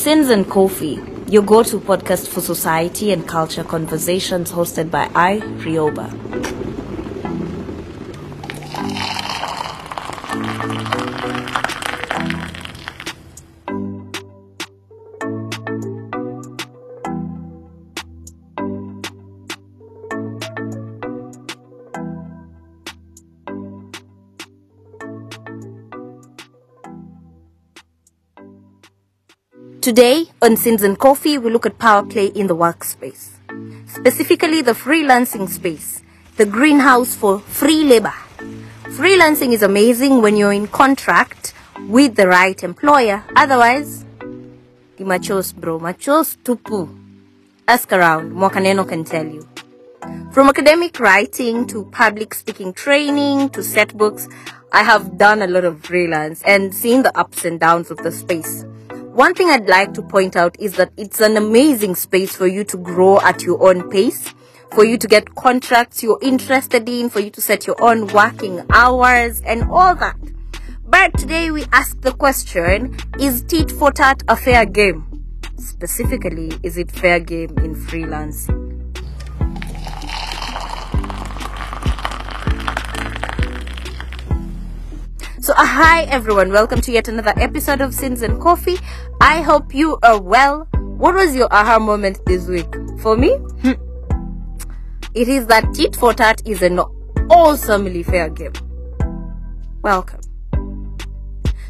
Sins and Coffee, your go to podcast for society and culture conversations hosted by I, Rioba. Today on Sins and Coffee, we look at power play in the workspace, specifically the freelancing space, the greenhouse for free labor. Freelancing is amazing when you're in contract with the right employer. Otherwise, the machos, bro, machos tupu. Ask around, Mwakaneno can tell you. From academic writing to public speaking training to set books, I have done a lot of freelance and seen the ups and downs of the space. One thing I'd like to point out is that it's an amazing space for you to grow at your own pace, for you to get contracts you're interested in, for you to set your own working hours and all that. But today we ask the question, is tit for tat a fair game? Specifically, is it fair game in freelancing? So, uh, hi everyone, welcome to yet another episode of Sins and Coffee. I hope you are well. What was your aha moment this week? For me, hmm, it is that tit for tat is an awesomely fair game. Welcome.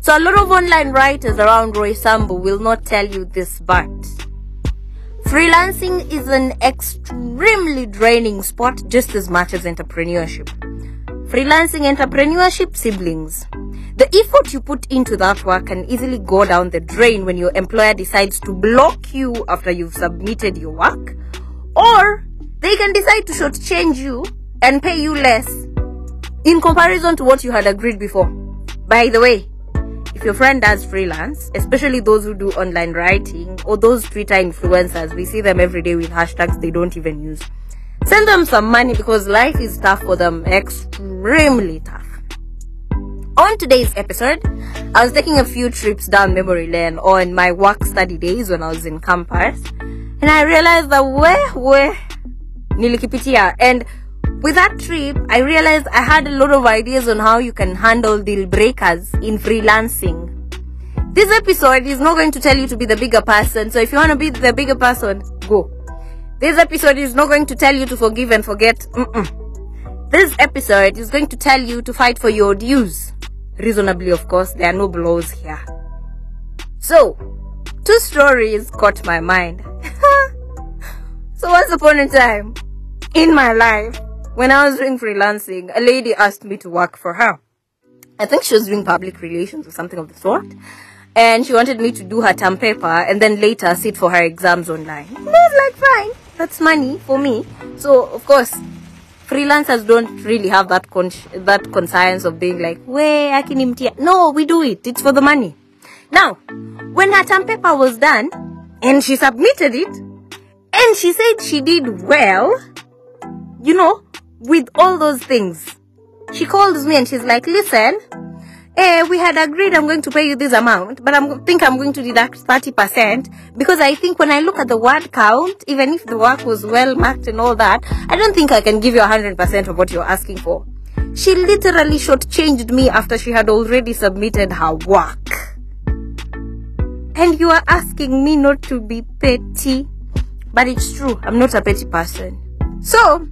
So, a lot of online writers around Roysambu will not tell you this, but freelancing is an extremely draining sport just as much as entrepreneurship. Freelancing entrepreneurship siblings. The effort you put into that work can easily go down the drain when your employer decides to block you after you've submitted your work, or they can decide to shortchange you and pay you less in comparison to what you had agreed before. By the way, if your friend does freelance, especially those who do online writing or those Twitter influencers, we see them every day with hashtags they don't even use. Send them some money because life is tough for them, extremely tough. On today's episode, I was taking a few trips down memory lane on my work study days when I was in campus, and I realized that where where nilikipitia and with that trip, I realized I had a lot of ideas on how you can handle deal breakers in freelancing. This episode is not going to tell you to be the bigger person, so if you want to be the bigger person, go. This episode is not going to tell you to forgive and forget. Mm-mm. This episode is going to tell you to fight for your dues reasonably, of course. There are no blows here. So, two stories caught my mind. so, once upon a time in my life, when I was doing freelancing, a lady asked me to work for her. I think she was doing public relations or something of the sort. And she wanted me to do her term paper and then later sit for her exams online. I was like, fine, that's money for me. So, of course, freelancers don't really have that con- that conscience of being like, "Way, akinimtia." No, we do it. It's for the money. Now, when her term paper was done and she submitted it, and she said she did well, you know, with all those things, she calls me and she's like, "Listen." Eh, we had agreed I'm going to pay you this amount, but I think I'm going to deduct 30% because I think when I look at the word count, even if the work was well marked and all that, I don't think I can give you 100% of what you're asking for. She literally shortchanged me after she had already submitted her work. And you are asking me not to be petty. But it's true, I'm not a petty person. So,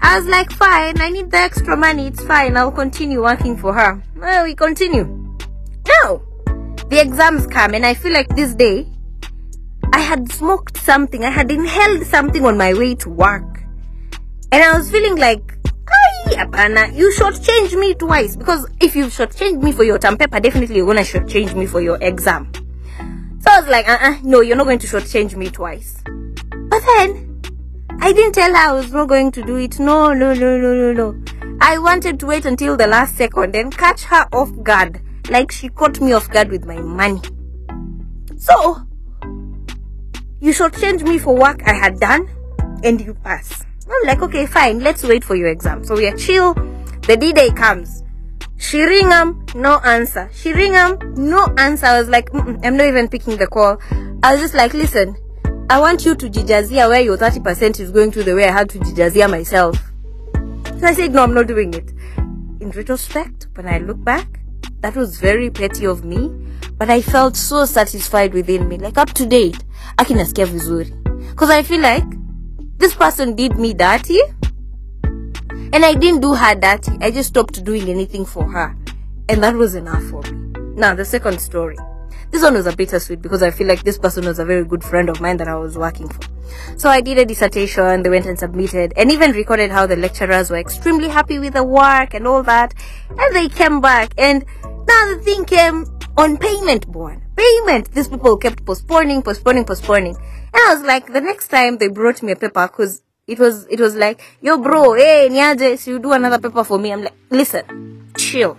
I was like, fine, I need the extra money, it's fine, I'll continue working for her. Well, we continue. Now, the exams come, and I feel like this day, I had smoked something, I had inhaled something on my way to work. And I was feeling like, apana, you shortchanged me twice. Because if you shortchanged me for your term paper, definitely you're gonna shortchange me for your exam. So I was like, uh uh no, you're not going to shortchange me twice. But then, I didn't tell her I was not going to do it. No, no, no, no, no, no. I wanted to wait until the last second and catch her off guard, like she caught me off guard with my money. So, you shortchanged me for work I had done, and you pass. I'm like, okay, fine, let's wait for your exam. So we are chill. The D day comes. She ring him, no answer. She ring him, no answer. I was like, I'm not even picking the call. I was just like, listen, I want you to jijazia where your 30% is going to the way I had to jijazia myself. So I said, no, I'm not doing it. In retrospect, when I look back, that was very petty of me, but I felt so satisfied within me. Like up to date, I can akinasikia vizuri. Cause I feel like this person did me dirty and I didn't do her dirty. I just stopped doing anything for her. And that was enough for me. Now, the second story. This one was a bittersweet because I feel like this person was a very good friend of mine that I was working for. So I did a dissertation, they went and submitted, and even recorded how the lecturers were extremely happy with the work and all that. And they came back, and now the thing came on payment born. Payment! These people kept postponing, postponing, postponing. And I was like, the next time they brought me a paper, because it was it was like, yo bro, hey niaje, so you do another paper for me. I'm like, listen, chill.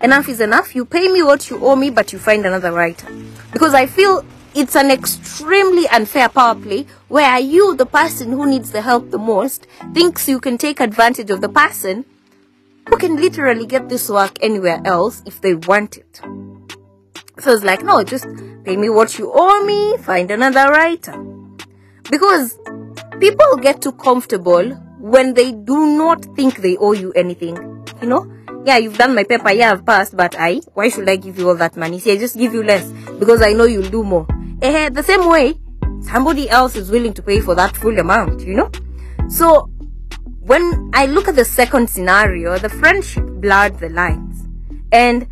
Enough is enough. You pay me what you owe me, but you find another writer. Because I feel it's an extremely unfair power play where you, the person who needs the help the most, thinks you can take advantage of the person who can literally get this work anywhere else if they want it. So it's like, no, just pay me what you owe me, find another writer. Because people get too comfortable when they do not think they owe you anything. You know? Yeah, you've done my paper, yeah, I've passed, but I, why should I give you all that money? See, I just give you less because I know you'll do more. Eh, the same way, somebody else is willing to pay for that full amount, you know? So, when I look at the second scenario, the friendship blurred the lines. And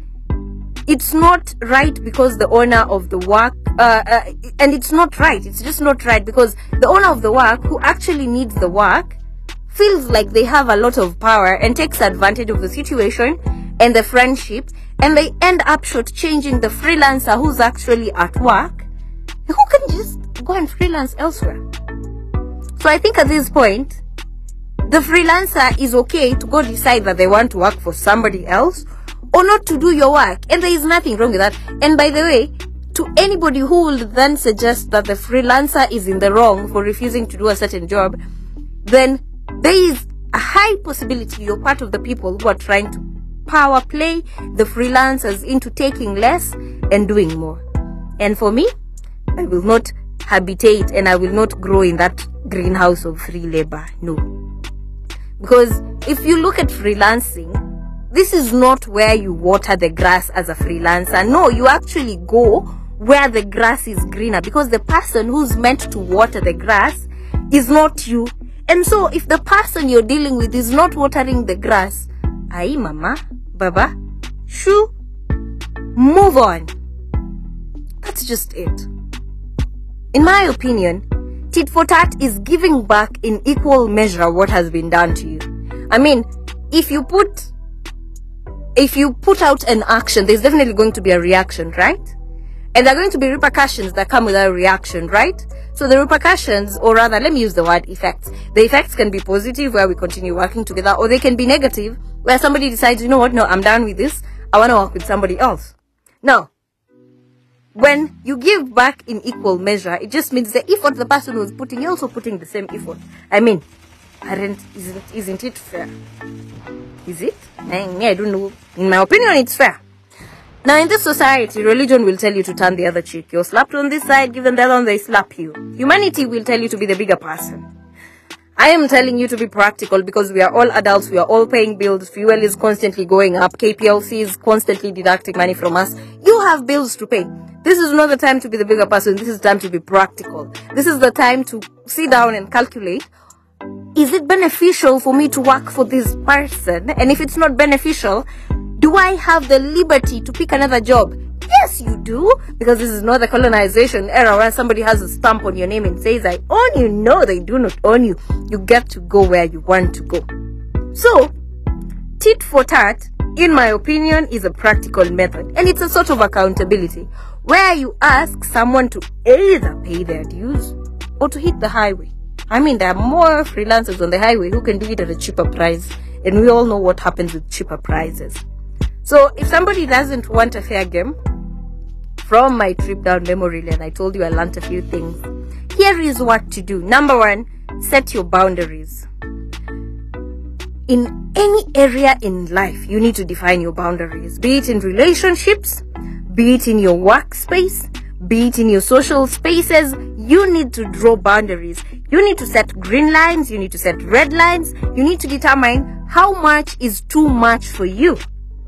it's not right because the owner of the work uh, uh, and it's not right it's just not right because the owner of the work who actually needs the work feels like they have a lot of power and takes advantage of the situation and the friendship and they end up shortchanging the freelancer who's actually at work who can just go and freelance elsewhere so i think at this point the freelancer is okay to go decide that they want to work for somebody else or not to do your work. And there is nothing wrong with that. And by the way, to anybody who will then suggest that the freelancer is in the wrong for refusing to do a certain job, then there is a high possibility you're part of the people who are trying to power play the freelancers into taking less and doing more. And for me, I will not habitate and I will not grow in that greenhouse of free labor. No. Because if you look at freelancing, this is not where you water the grass as a freelancer. No, you actually go where the grass is greener because the person who's meant to water the grass is not you. And so if the person you're dealing with is not watering the grass, aye mama, baba, shoo, move on. That's just it. In my opinion, tit for tat is giving back in equal measure what has been done to you. I mean, if you put if you put out an action, there's definitely going to be a reaction, right? And there are going to be repercussions that come with a reaction, right? So the repercussions, or rather, let me use the word effects. The effects can be positive, where we continue working together, or they can be negative, where somebody decides, you know what, no, I'm done with this. I want to work with somebody else. Now, when you give back in equal measure, it just means the effort the person was putting, you're also putting the same effort. I mean, aren't, isn't, isn't it fair? Is it? I, I don't know. In my opinion, it's fair. Now, in this society, religion will tell you to turn the other cheek. You're slapped on this side, give them the other one, they slap you. Humanity will tell you to be the bigger person. I am telling you to be practical because we are all adults, we are all paying bills, fuel is constantly going up, KPLC is constantly deducting money from us. You have bills to pay. This is not the time to be the bigger person, this is time to be practical. This is the time to sit down and calculate is it beneficial for me to work for this person? And if it's not beneficial, do I have the liberty to pick another job? Yes, you do, because this is not the colonization era where somebody has a stamp on your name and says, I own you. No, they do not own you. You get to go where you want to go. So, tit for tat, in my opinion, is a practical method, and it's a sort of accountability where you ask someone to either pay their dues or to hit the highway. I mean, there are more freelancers on the highway who can do it at a cheaper price. And we all know what happens with cheaper prices. So if somebody doesn't want a fair game, from my trip down memory lane, I told you I learned a few things. Here is what to do. Number one, set your boundaries. In any area in life, you need to define your boundaries, be it in relationships, be it in your workspace, be it in your social spaces, you need to draw boundaries. You need to set green lines, you need to set red lines, you need to determine how much is too much for you.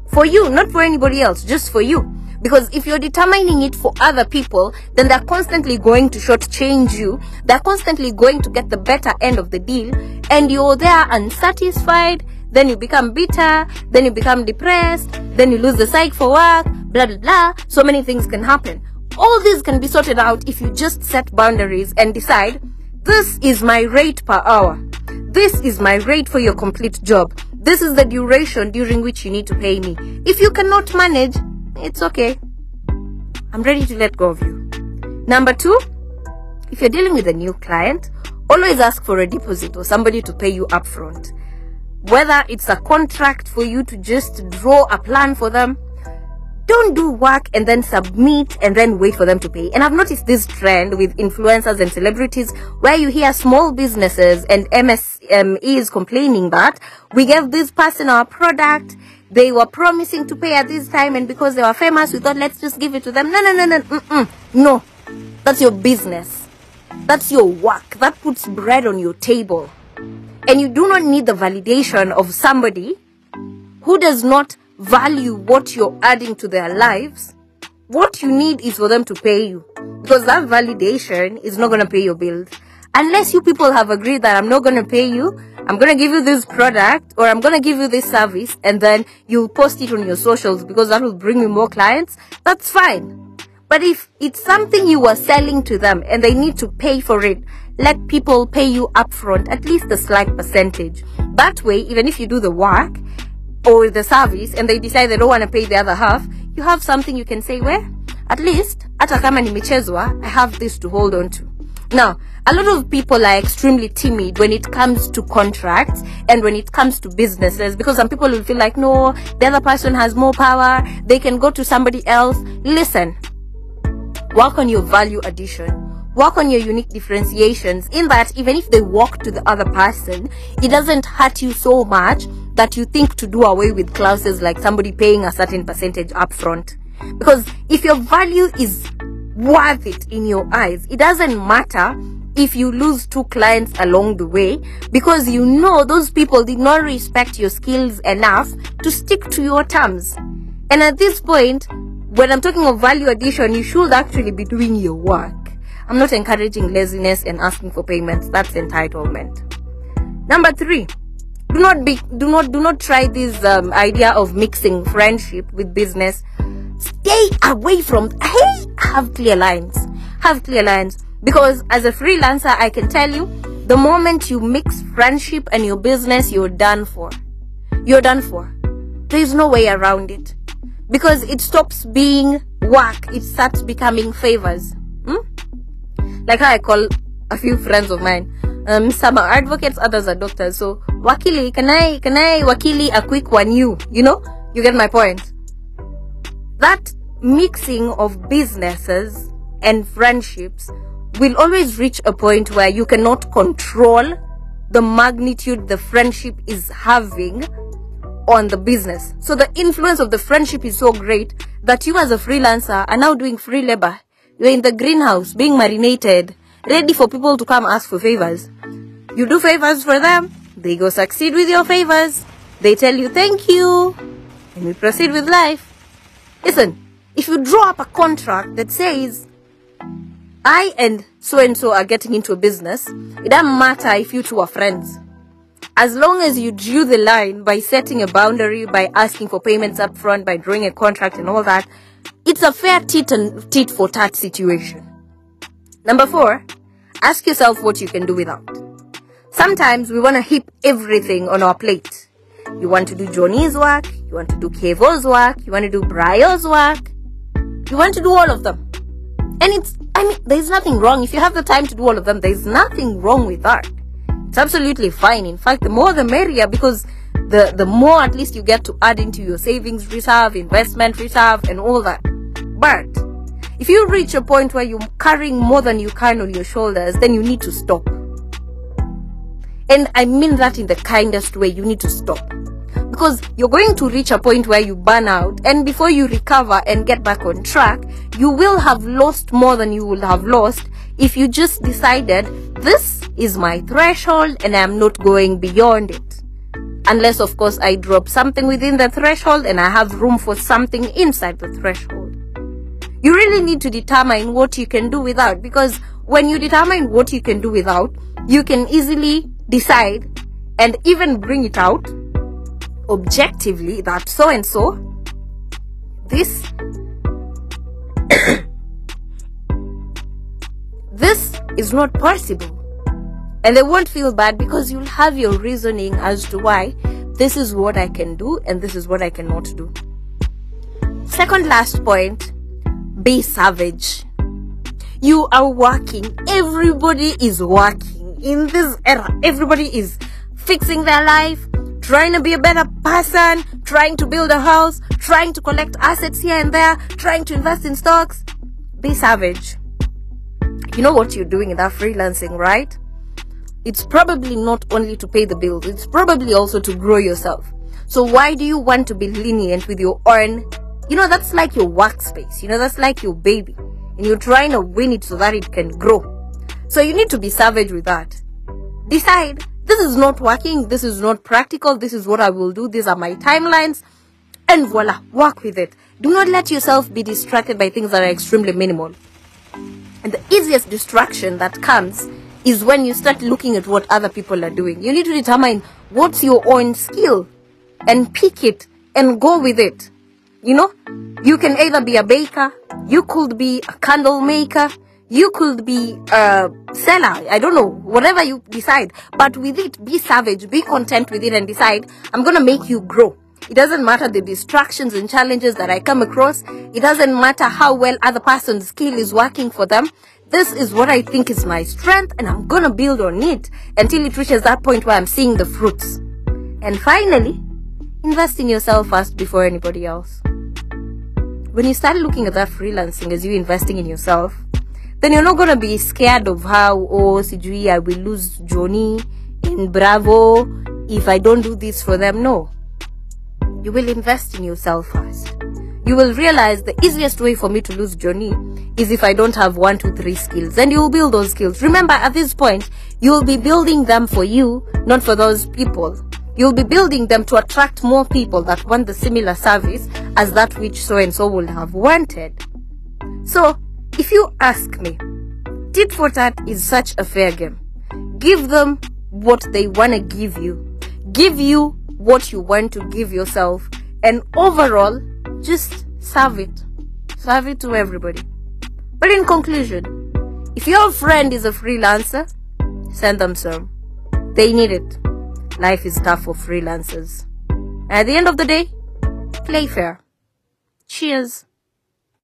For you, not for anybody else, just for you. Because if you're determining it for other people, then they're constantly going to shortchange you. They're constantly going to get the better end of the deal. And you're there unsatisfied. Then you become bitter. Then you become depressed. Then you lose the psych for work. Blah, blah, blah. So many things can happen. All these can be sorted out if you just set boundaries and decide, this is my rate per hour. This is my rate for your complete job. This is the duration during which you need to pay me. If you cannot manage, it's okay. I'm ready to let go of you. Number two, if you're dealing with a new client, always ask for a deposit or somebody to pay you upfront. Whether it's a contract for you to just draw a plan for them, don't do work and then submit and then wait for them to pay. And I've noticed this trend with influencers and celebrities where you hear small businesses and MSMEs complaining that we gave this person our product they were promising to pay at this time, and because they were famous, we thought let's just give it to them. No, no, no, no, mm-mm. no. That's your business. That's your work. That puts bread on your table. And you do not need the validation of somebody who does not value what you're adding to their lives. What you need is for them to pay you. Because that validation is not going to pay your bills. Unless you people have agreed that I'm not going to pay you, I'm to give you this product or I'm to give you this service and then you'll post it on your socials because that will bring me more clients. That's fine. But if it's something you are selling to them and they need to pay for it, let people pay you upfront, at least a slight percentage. That way, even if you do the work or the service and they decide they don't want to pay the other half, you have something you can say, where at least, hata kama nimechezwa, I have this to hold on to. Now, a lot of people are extremely timid when it comes to contracts and when it comes to businesses because some people will feel like, no, the other person has more power. They can go to somebody else. Listen, work on your value addition. Work on your unique differentiations in that even if they walk to the other person, it doesn't hurt you so much that you think to do away with clauses like somebody paying a certain percentage upfront. Because if your value is worth it in your eyes, it doesn't matter if you lose two clients along the way because you know those people did not respect your skills enough to stick to your terms. And at this point, when I'm talking of value addition, you should actually be doing your work. I'm not encouraging laziness and asking for payments. That's entitlement. Number three, do not be, do not, do not try this um, idea of mixing friendship with business. Stay away from, hey, have clear lines. Have clear lines. Because as a freelancer, I can tell you, the moment you mix friendship and your business, you're done for. You're done for. There's no way around it. Because it stops being work, it starts becoming favors. Hmm? Like how I call a few friends of mine. Um, some are advocates, others are doctors. So, wakili, can I, can I wakili a quick one you? You know? You get my point. That mixing of businesses and friendships will always reach a point where you cannot control the magnitude the friendship is having on the business. So the influence of the friendship is so great that you as a freelancer are now doing free labor. You're in the greenhouse being marinated, ready for people to come ask for favors. You do favors for them, they go succeed with your favors. They tell you thank you, and we proceed with life. Listen, if you draw up a contract that says I and so and so are getting into a business, it doesn't matter if you two are friends. As long as you drew the line by setting a boundary, by asking for payments up front, by drawing a contract and all that, it's a fair tit and tit for tat situation. Number four, ask yourself what you can do without. Sometimes we want to heap everything on our plate. You want to do Johnny's work, you want to do Kevo's work, you want to do Brio's work, you want to do all of them. And it's, I mean, there's nothing wrong. If you have the time to do all of them, there's nothing wrong with that. It's absolutely fine. In fact, the more the merrier because the, the more at least you get to add into your savings reserve, investment reserve, and all that. But if you reach a point where you're carrying more than you can on your shoulders, then you need to stop. And I mean that in the kindest way. You need to stop. Because you're going to reach a point where you burn out and before you recover and get back on track you will have lost more than you would have lost if you just decided this is my threshold and i'm not going beyond it. Unless of course i drop something within the threshold and i have room for something inside the threshold. You really need to determine what you can do without because when you determine what you can do without you can easily decide and even bring it out objectively that so and so this this is not possible and they won't feel bad because you'll have your reasoning as to why this is what I can do and this is what I cannot do. Second last point be savage. You are working, everybody is working in this era. Everybody is fixing their life, trying to be a better person, trying to build a house, trying to collect assets here and there, trying to invest in stocks. Be savage. You know what you're doing in that freelancing, right? It's probably not only to pay the bills, it's probably also to grow yourself. So why do you want to be lenient with your own? You know, that's like your workspace. You know, that's like your baby. And you're trying to win it so that it can grow. So you need to be savage with that. Decide this is not working, this is not practical, this is what I will do, these are my timelines, and voila, work with it. Do not let yourself be distracted by things that are extremely minimal. And the easiest distraction that comes is when you start looking at what other people are doing. You need to determine what's your own skill and pick it and go with it. You know, you can either be a baker, you could be a candle maker, you could be a seller. I don't know, whatever you decide. But with it, be savage, be content with it and decide, I'm to make you grow. It doesn't matter the distractions and challenges that I come across. It doesn't matter how well other person's skill is working for them. This is what I think is my strength and I'm gonna build on it until it reaches that point where I'm seeing the fruits. And finally, invest in yourself first before anybody else. When you start looking at that freelancing as you investing in yourself, then you're not gonna be scared of how oh sijui I will lose Johnny in Bravo if I don't do this for them. No. You will invest in yourself first. You will realize the easiest way for me to lose Johnny is if I don't have one, two, three skills. And you'll build those skills. Remember, at this point, you'll be building them for you, not for those people. You'll be building them to attract more people that want the similar service as that which so and so would have wanted. So, if you ask me, tit for tat is such a fair game. Give them what they want to give you. Give you what you want to give yourself. And overall, just serve it. Serve it to everybody. But in conclusion, if your friend is a freelancer, send them some. They need it. Life is tough for freelancers. At the end of the day, play fair. Cheers.